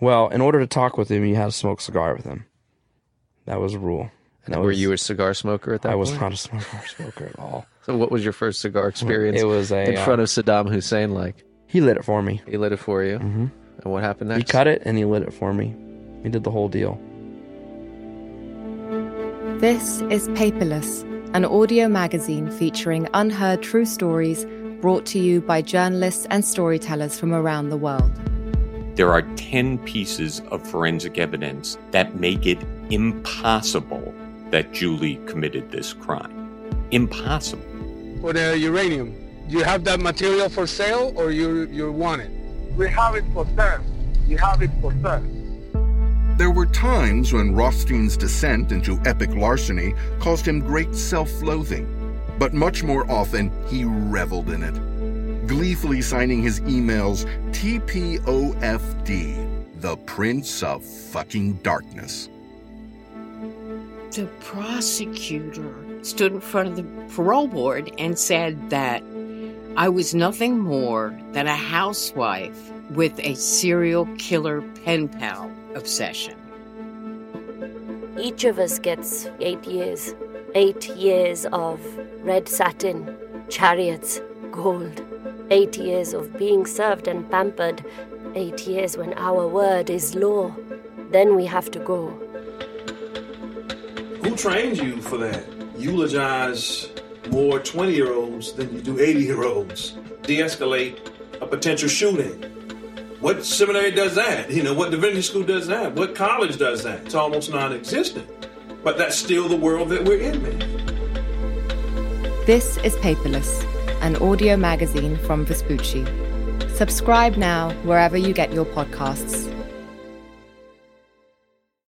Well, in order to talk with him, you had to smoke a cigar with him. That was a rule. And that Were was- you a cigar smoker at that I was not a cigar smoker at all. So what was your first cigar experience It was a. in uh, front of Saddam Hussein like? He lit it for me. He lit it for you. hmm And what happened next? He cut it and he lit it for me. He did the whole deal. This is Paperless, an audio magazine featuring unheard true stories brought to you by journalists and storytellers from around the world. There are 10 pieces of forensic evidence that make it impossible that Julie committed this crime. Impossible. for the uranium. Do you have that material for sale or you you want it? We have it for sale. You have it for sale. There were times when Rothstein's descent into epic larceny caused him great self loathing, but much more often he reveled in it, gleefully signing his emails TPOFD, the Prince of Fucking Darkness. the prosecutor stood in front of the parole board and said that I was nothing more than a housewife with a serial killer pen pal obsession. Each of us gets eight years. Eight years of red satin, chariots, gold. Eight years of being served and pampered. Eight years when our word is law. Then we have to go. Who trained you for that? Eulogize more 20 year olds than you do 80 year olds. De escalate a potential shooting. What seminary does that? You know, what divinity school does that? What college does that? It's almost non existent. But that's still the world that we're in, man. This is Paperless, an audio magazine from Vespucci. Subscribe now wherever you get your podcasts